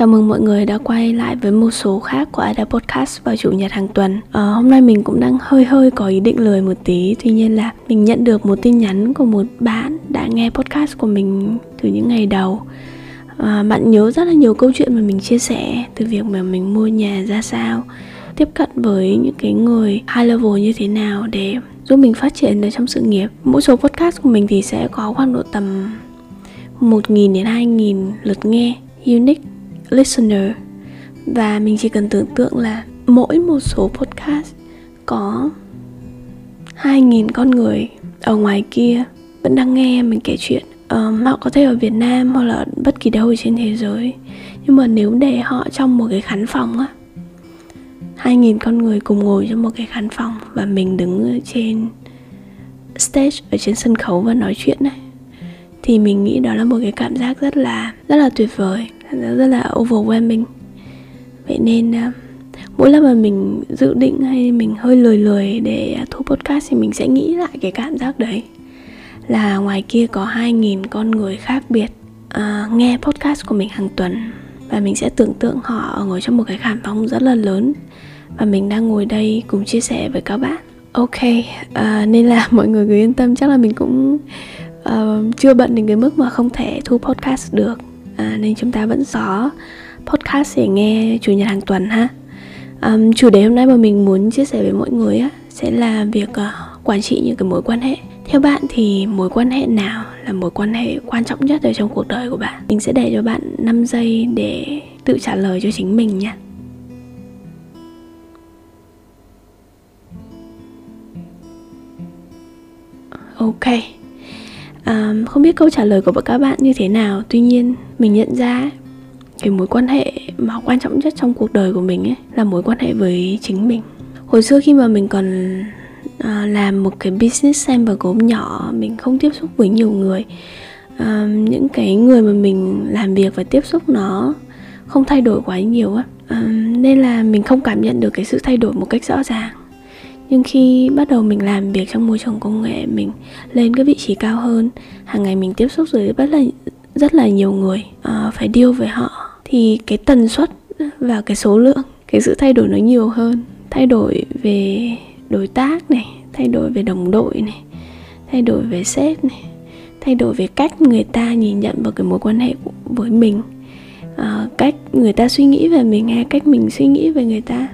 Chào mừng mọi người đã quay lại với một số khác của Ada Podcast vào chủ nhật hàng tuần. À, Hôm nay mình cũng đang hơi hơi có ý định lười một tí Tuy nhiên là mình nhận được một tin nhắn của một bạn đã nghe podcast của mình từ những ngày đầu. À, Bạn nhớ rất là nhiều câu chuyện mà mình chia sẻ Từ việc mà mình mua nhà ra sao Tiếp cận với những cái người high level như thế nào để giúp mình phát triển ở trong sự nghiệp. Mỗi số podcast của mình thì sẽ có khoảng độ tầm 1.000 đến 2.000 lượt nghe unique listener. Và mình chỉ cần tưởng tượng là mỗi một số podcast có 2.000 con người ở ngoài kia vẫn đang nghe mình kể chuyện. Um, họ có thể ở Việt Nam hoặc là bất kỳ đâu trên thế giới. Nhưng mà nếu để họ trong một cái khán phòng á 2.000 con người cùng ngồi trong một cái khán phòng và mình đứng ở trên stage ở trên sân khấu và nói chuyện này thì mình nghĩ đó là một cái cảm giác rất là rất là tuyệt vời rất là overwhelming. Vậy nên uh, mỗi lần mà mình dự định hay mình hơi lười lười để à, thu podcast thì mình sẽ nghĩ lại cái cảm giác đấy. Là ngoài kia có 2.000 con người khác biệt uh, nghe podcast của mình hàng tuần. Và mình sẽ tưởng tượng họ ngồi trong một cái khán phòng rất là lớn. Và mình đang ngồi đây cùng chia sẻ với các bạn. Ok uh, nên là mọi người cứ yên tâm. Chắc là mình cũng uh, chưa bận đến cái mức mà không thể thu podcast được à, nên chúng ta vẫn có podcast để nghe chủ nhật hàng tuần ha. Um, chủ đề hôm nay mà mình muốn chia sẻ với mọi người á sẽ là việc uh, quản trị những cái mối quan hệ. Theo bạn thì mối quan hệ nào là mối quan hệ quan trọng nhất ở trong cuộc đời của bạn? Mình sẽ để cho bạn 5 giây để tự trả lời cho chính mình nha. Ok à, không biết câu trả lời của các bạn như thế nào. Tuy nhiên mình nhận ra cái mối quan hệ mà quan trọng nhất trong cuộc đời của mình ấy là mối quan hệ với chính mình. Hồi xưa khi mà mình còn à, làm một cái business xem và gốm nhỏ mình không tiếp xúc với nhiều người à, những cái người mà mình làm việc và tiếp xúc nó không thay đổi quá nhiều á. À, nên là mình không cảm nhận được cái sự thay đổi một cách rõ ràng nhưng khi bắt đầu mình làm việc trong môi trường công nghệ mình lên cái vị trí cao hơn hàng ngày mình tiếp xúc với rất là rất là nhiều người uh, phải deal với họ thì cái tần suất và cái số lượng cái sự thay đổi nó nhiều hơn. Thay đổi về đối tác này thay đổi về đồng đội này thay đổi về sếp này thay đổi về cách người ta nhìn nhận vào cái mối quan hệ với mình à, cách người ta suy nghĩ về mình hay cách mình suy nghĩ về người ta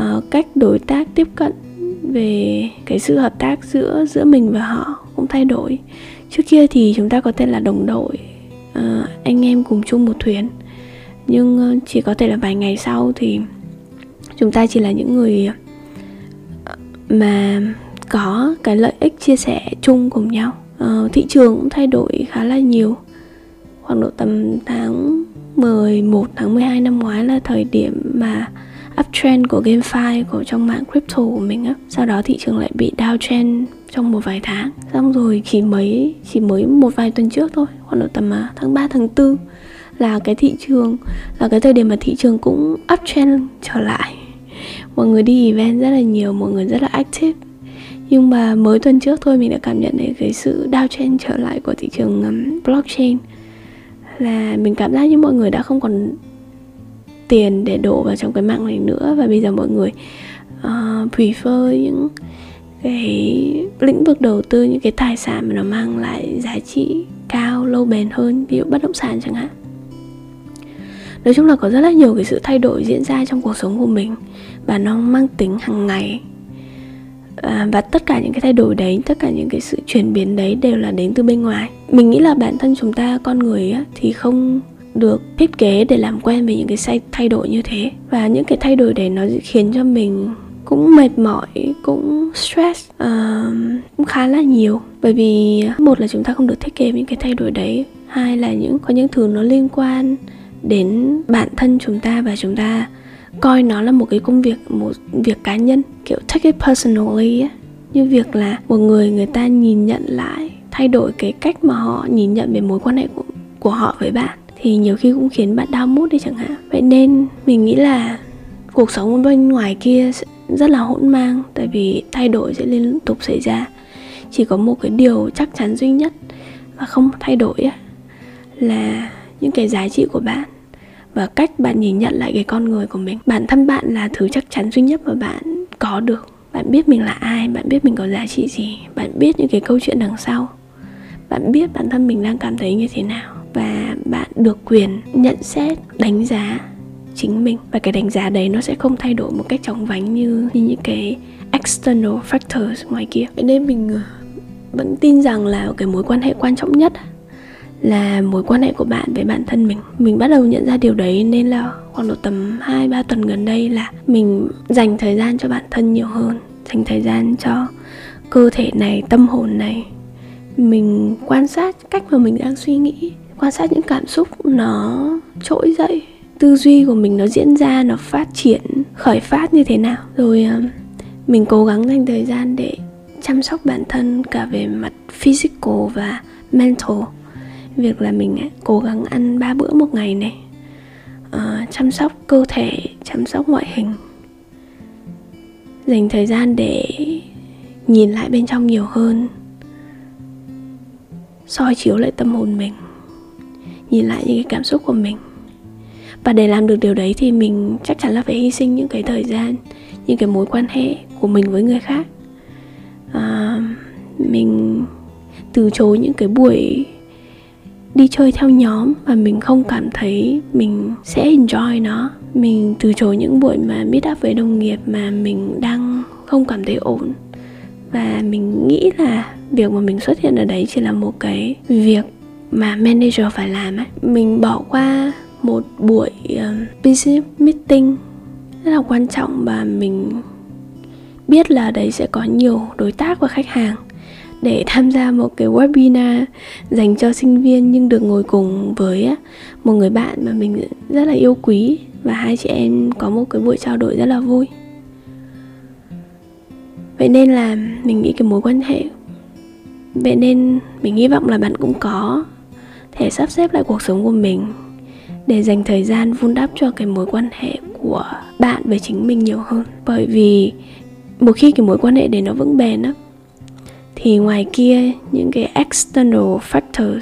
uh, cách đối tác tiếp cận về cái sự hợp tác giữa giữa mình và họ cũng thay đổi. Trước kia thì chúng ta có thể là đồng đội uh, anh em cùng chung một thuyền. Nhưng ờ, chỉ có thể là vài ngày sau thì chúng ta chỉ là những người mà có cái lợi ích chia sẻ chung cùng nhau. Uh, thị trường cũng thay đổi khá là nhiều. Khoảng độ tầm tháng 11 tháng 12 năm ngoái là thời điểm mà uptrend của GameFi, của trong mạng crypto của mình á. Sau đó thị trường lại bị downtrend trong một vài tháng. Xong rồi chỉ mấy, chỉ mới một vài tuần trước thôi, khoảng độ tầm à, tháng 3 tháng 4 là cái thị trường, là cái thời điểm mà thị trường cũng uptrend trở lại. Mọi người đi event rất là nhiều, mọi người rất là active. Nhưng mà mới tuần trước thôi mình đã cảm nhận được cái sự downtrend trở lại của thị trường blockchain. Là mình cảm giác như mọi người đã không còn tiền để đổ vào trong cái mạng này nữa. Và bây giờ mọi người uh, prefer những cái lĩnh vực đầu tư những cái tài sản mà nó mang lại giá trị cao lâu bền hơn ví dụ bất động sản chẳng hạn. Nói chung là có rất là nhiều cái sự thay đổi diễn ra trong cuộc sống của mình và nó mang tính hàng ngày. À, và tất cả những cái thay đổi đấy tất cả những cái sự chuyển biến đấy đều là đến từ bên ngoài. Mình nghĩ là bản thân chúng ta con người á, thì không được thiết kế để làm quen với những cái thay đổi như thế. Và những cái thay đổi đấy nó khiến cho mình cũng mệt mỏi cũng stress uh, cũng khá là nhiều. Bởi vì một là chúng ta không được thiết kế những cái thay đổi đấy hai là những có những thứ nó liên quan đến bản thân chúng ta và chúng ta coi nó là một cái công việc một việc cá nhân. Kiểu take it personally ấy. như việc là một người người ta nhìn nhận lại thay đổi cái cách mà họ nhìn nhận về mối quan hệ của, của họ với bạn thì nhiều khi cũng khiến bạn đau mút đi chẳng hạn. Vậy nên mình nghĩ là cuộc sống bên ngoài kia rất là hỗn mang, tại vì thay đổi sẽ liên tục xảy ra. Chỉ có một cái điều chắc chắn duy nhất và không thay đổi là những cái giá trị của bạn và cách bạn nhìn nhận lại cái con người của mình. Bản thân bạn là thứ chắc chắn duy nhất mà bạn có được. Bạn biết mình là ai, bạn biết mình có giá trị gì, bạn biết những cái câu chuyện đằng sau. Bạn biết bản thân mình đang cảm thấy như thế nào. Và bạn được quyền nhận xét đánh giá chính mình. Và cái đánh giá đấy nó sẽ không thay đổi một cách chóng vánh như, như những cái external factors ngoài kia. Nên mình ờ, vẫn tin rằng là cái mối quan hệ quan trọng nhất là mối quan hệ của bạn với bản thân mình. Mình bắt đầu nhận ra điều đấy nên là khoảng độ tầm 2 3 tuần gần đây là mình dành thời gian cho bản thân nhiều hơn dành thời gian cho cơ thể này tâm hồn này. Mình quan sát cách mà mình đang suy nghĩ quan sát những cảm xúc nó trỗi dậy. Tư duy của mình nó diễn ra nó phát triển khởi phát như thế nào. Rồi ờ, mình cố gắng dành thời gian để chăm sóc bản thân cả về mặt physical và mental. Việc là mình cố gắng ăn ba bữa một ngày này. Uh, chăm sóc cơ thể chăm sóc ngoại hình. Dành thời gian để nhìn lại bên trong nhiều hơn. soi chiếu lại tâm hồn mình nhìn lại những cái cảm xúc của mình. Và để làm được điều đấy thì mình chắc chắn là phải hy sinh những cái thời gian những cái mối quan hệ của mình với người khác. À, mình từ chối những cái buổi đi chơi theo nhóm và mình không cảm thấy mình sẽ enjoy nó. Mình từ chối những buổi mà meet up với đồng nghiệp mà mình đang không cảm thấy ổn. Và mình nghĩ là việc mà mình xuất hiện ở đấy chỉ là một cái việc mà manager phải làm ấy mình bỏ qua một buổi uh, business meeting rất là quan trọng và mình biết là đấy sẽ có nhiều đối tác và khách hàng để tham gia một cái webinar dành cho sinh viên nhưng được ngồi cùng với một người bạn mà mình rất là yêu quý và hai chị em có một cái buổi trao đổi rất là vui. Vậy nên là mình nghĩ cái mối quan hệ vậy nên mình hy vọng là bạn cũng có thể sắp xếp lại cuộc sống của mình để dành thời gian vun đắp cho cái mối quan hệ của bạn với chính mình nhiều hơn. Bởi vì một khi cái mối quan hệ để nó vững bền á, thì ngoài kia những cái external factors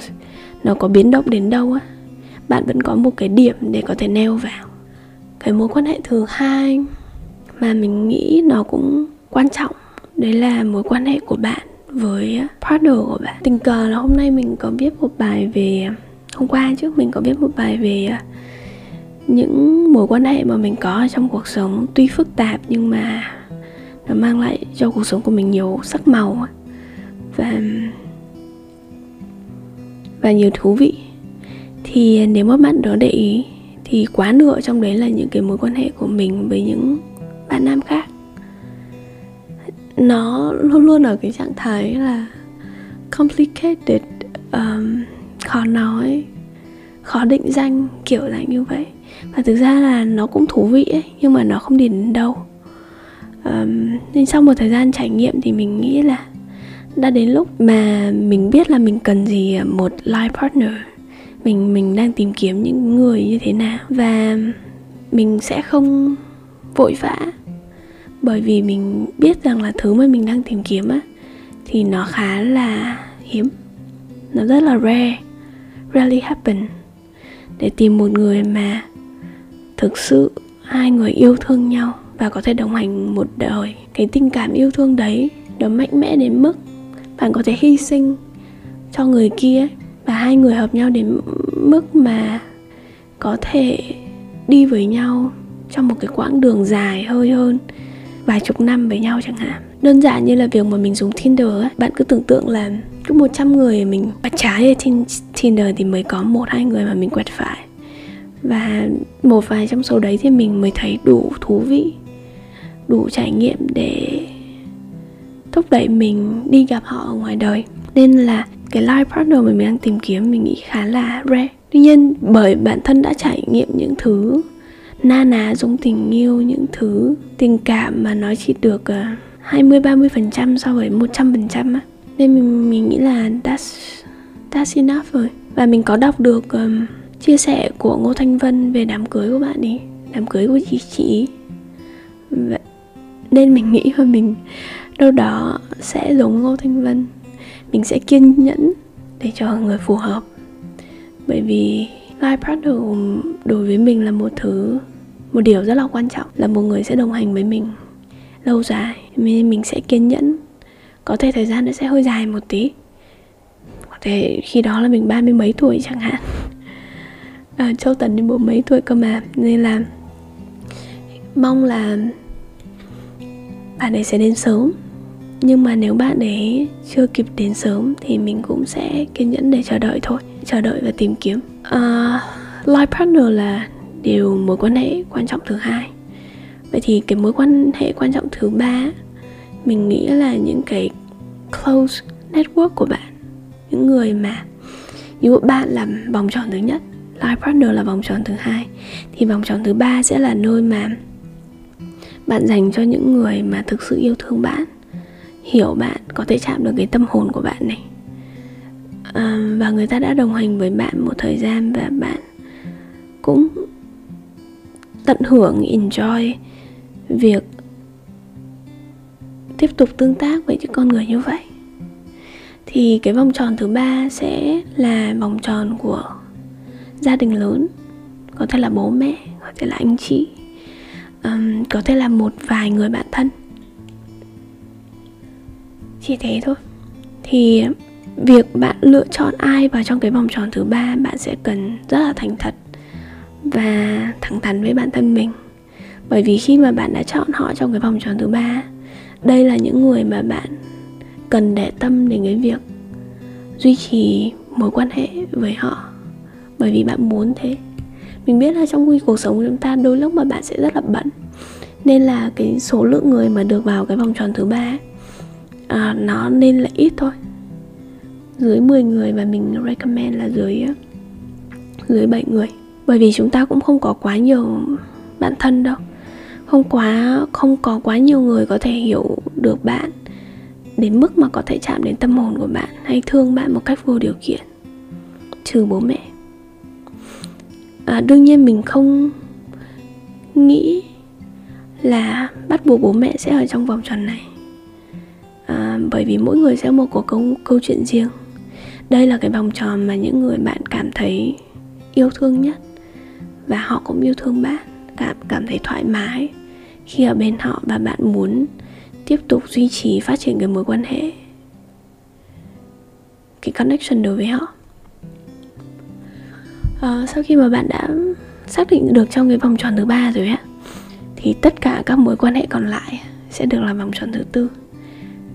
nó có biến động đến đâu á, bạn vẫn có một cái điểm để có thể neo vào. Cái mối quan hệ thứ hai mà mình nghĩ nó cũng quan trọng, đấy là mối quan hệ của bạn với partner của bạn. Tình cờ là hôm nay mình có viết một bài về, hôm qua trước mình có viết một bài về à, những mối quan hệ mà mình có trong cuộc sống tuy phức tạp nhưng mà nó mang lại cho cuộc sống của mình nhiều sắc màu và và nhiều thú vị. Thì nếu mà bạn đó để ý thì quá nửa trong đấy là những cái mối quan hệ của mình với những bạn nam khác nó luôn luôn ở cái trạng thái là complicated um, khó nói khó định danh kiểu là như vậy. Và thực ra là nó cũng thú vị ấy nhưng mà nó không đi đến đâu. Um, nên sau một thời gian trải nghiệm thì mình nghĩ là đã đến lúc mà mình biết là mình cần gì một life partner mình mình đang tìm kiếm những người như thế nào. Và mình sẽ không vội vã bởi vì mình biết rằng là thứ mà mình đang tìm kiếm á, thì nó khá là hiếm. Nó rất là rare. Rarely happen. Để tìm một người mà thực sự hai người yêu thương nhau và có thể đồng hành một đời, cái tình cảm yêu thương đấy nó mạnh mẽ đến mức bạn có thể hy sinh cho người kia và hai người hợp nhau đến mức mà có thể đi với nhau trong một cái quãng đường dài hơi hơn vài chục năm với nhau chẳng hạn. Đơn giản như là việc mà mình dùng Tinder ấy, bạn cứ tưởng tượng là cứ 100 người mình bắt trái ở trên Tinder thì mới có một hai người mà mình quẹt phải. Và một vài trong số đấy thì mình mới thấy đủ thú vị đủ trải nghiệm để thúc đẩy mình đi gặp họ ở ngoài đời. Nên là cái life partner mà mình đang tìm kiếm mình nghĩ khá là rare. Tuy nhiên bởi bản thân đã trải nghiệm những thứ na ná giống tình yêu những thứ tình cảm mà nó chỉ được uh, 20 30 phần trăm so với 100 phần trăm á. Nên mình, mình nghĩ là that's that's enough rồi. Và mình có đọc được um, chia sẻ của Ngô Thanh Vân về đám cưới của bạn đi đám cưới của chị chị Vậy, nên mình nghĩ là mình đâu đó sẽ giống Ngô Thanh Vân. Mình sẽ kiên nhẫn để cho người phù hợp. Bởi vì life partner đối với mình là một thứ một điều rất là quan trọng là một người sẽ đồng hành với mình lâu dài. Nên mình sẽ kiên nhẫn. Có thể thời gian nó sẽ hơi dài một tí. Có thể khi đó là mình ba mươi mấy tuổi chẳng hạn. À, châu tần đến bốn mấy tuổi cơ mà. Nên là mong là bạn ấy sẽ đến sớm. Nhưng mà nếu bạn ấy chưa kịp đến sớm thì mình cũng sẽ kiên nhẫn để chờ đợi thôi. Chờ đợi và tìm kiếm. À, uh, life partner là điều mối quan hệ quan trọng thứ hai. Vậy thì cái mối quan hệ quan trọng thứ ba mình nghĩ là những cái close network của bạn những người mà ví dụ bạn là vòng tròn thứ nhất life partner là vòng tròn thứ hai thì vòng tròn thứ ba sẽ là nơi mà bạn dành cho những người mà thực sự yêu thương bạn hiểu bạn có thể chạm được cái tâm hồn của bạn này. À, và người ta đã đồng hành với bạn một thời gian và bạn cũng tận hưởng enjoy việc tiếp tục tương tác với những con người như vậy. Thì cái vòng tròn thứ ba sẽ là vòng tròn của gia đình lớn có thể là bố mẹ có thể là anh chị um, có thể là một vài người bạn thân. Chỉ thế thôi. Thì việc bạn lựa chọn ai vào trong cái vòng tròn thứ ba bạn sẽ cần rất là thành thật và thẳng thắn với bản thân mình. Bởi vì khi mà bạn đã chọn họ trong cái vòng tròn thứ ba đây là những người mà bạn cần để tâm đến cái việc duy trì mối quan hệ với họ. Bởi vì bạn muốn thế. Mình biết là trong cuộc sống của chúng ta đôi lúc mà bạn sẽ rất là bận. Nên là cái số lượng người mà được vào cái vòng tròn thứ ba à, nó nên là ít thôi. Dưới 10 người và mình recommend là dưới à, dưới 7 người bởi vì chúng ta cũng không có quá nhiều bạn thân đâu. Không quá không có quá nhiều người có thể hiểu được bạn đến mức mà có thể chạm đến tâm hồn của bạn hay thương bạn một cách vô điều kiện trừ bố mẹ. À, đương nhiên mình không nghĩ là bắt buộc bố mẹ sẽ ở trong vòng tròn này. À, bởi vì mỗi người sẽ một cuộc câu, câu chuyện riêng. Đây là cái vòng tròn mà những người bạn cảm thấy yêu thương nhất và họ cũng yêu thương bạn cảm cảm thấy thoải mái khi ở bên họ và bạn muốn tiếp tục duy trì phát triển cái mối quan hệ cái connection đối với họ. À, sau khi mà bạn đã xác định được trong cái vòng tròn thứ ba rồi á thì tất cả các mối quan hệ còn lại sẽ được là vòng tròn thứ tư.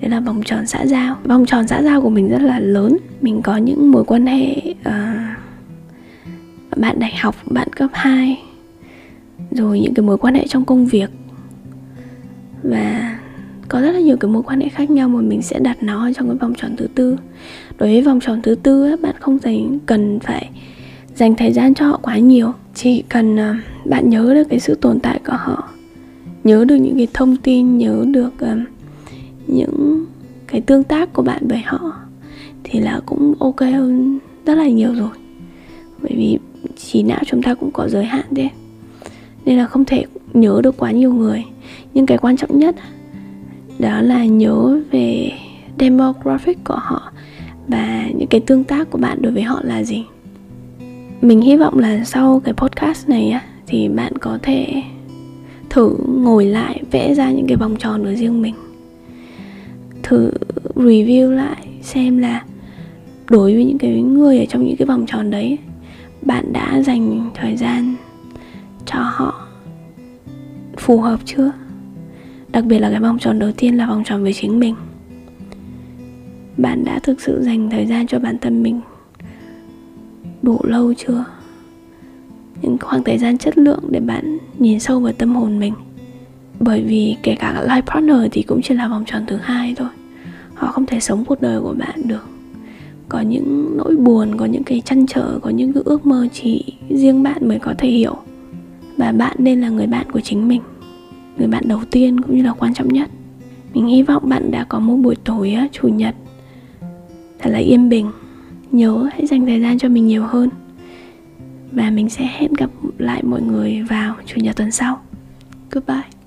Đấy là vòng tròn xã giao. Vòng tròn xã giao của mình rất là lớn. Mình có những mối quan hệ uh, bạn đại học, bạn cấp 2 rồi những cái mối quan hệ trong công việc. Và có rất là nhiều cái mối quan hệ khác nhau mà mình sẽ đặt nó trong cái vòng tròn thứ tư. Đối với vòng tròn thứ tư bạn không dành cần phải dành thời gian cho họ quá nhiều. Chỉ cần ờ, bạn nhớ được cái sự tồn tại của họ, nhớ được những cái thông tin, nhớ được ờ, những cái tương tác của bạn với họ, thì là cũng ok hơn rất là nhiều rồi. Bởi vì trí não chúng ta cũng có giới hạn đấy, nên là không thể nhớ được quá nhiều người. Nhưng cái quan trọng nhất đó là nhớ về demographic của họ và những cái tương tác của bạn đối với họ là gì. Mình hy vọng là sau cái podcast này á thì bạn có thể thử ngồi lại vẽ ra những cái vòng tròn của riêng mình. Thử review lại xem là đối với những cái người ở trong những cái vòng tròn đấy bạn đã dành thời gian cho họ phù hợp chưa? Đặc biệt là cái vòng tròn đầu tiên là vòng tròn về chính mình. Bạn đã thực sự dành thời gian cho bản thân mình đủ lâu chưa? Những khoảng thời gian chất lượng để bạn nhìn sâu vào tâm hồn mình. Bởi vì kể cả life partner thì cũng chỉ là vòng tròn thứ hai thôi. Họ không thể sống cuộc đời của bạn được có những nỗi buồn, có những cái chăn trở, có những cái ước mơ chỉ riêng bạn mới có thể hiểu. Và bạn nên là người bạn của chính mình, người bạn đầu tiên cũng như là quan trọng nhất. Mình hy vọng bạn đã có một buổi tối chủ nhật thật là yên bình. Nhớ hãy dành thời gian cho mình nhiều hơn. Và mình sẽ hẹn gặp lại mọi người vào chủ nhật tuần sau. Goodbye.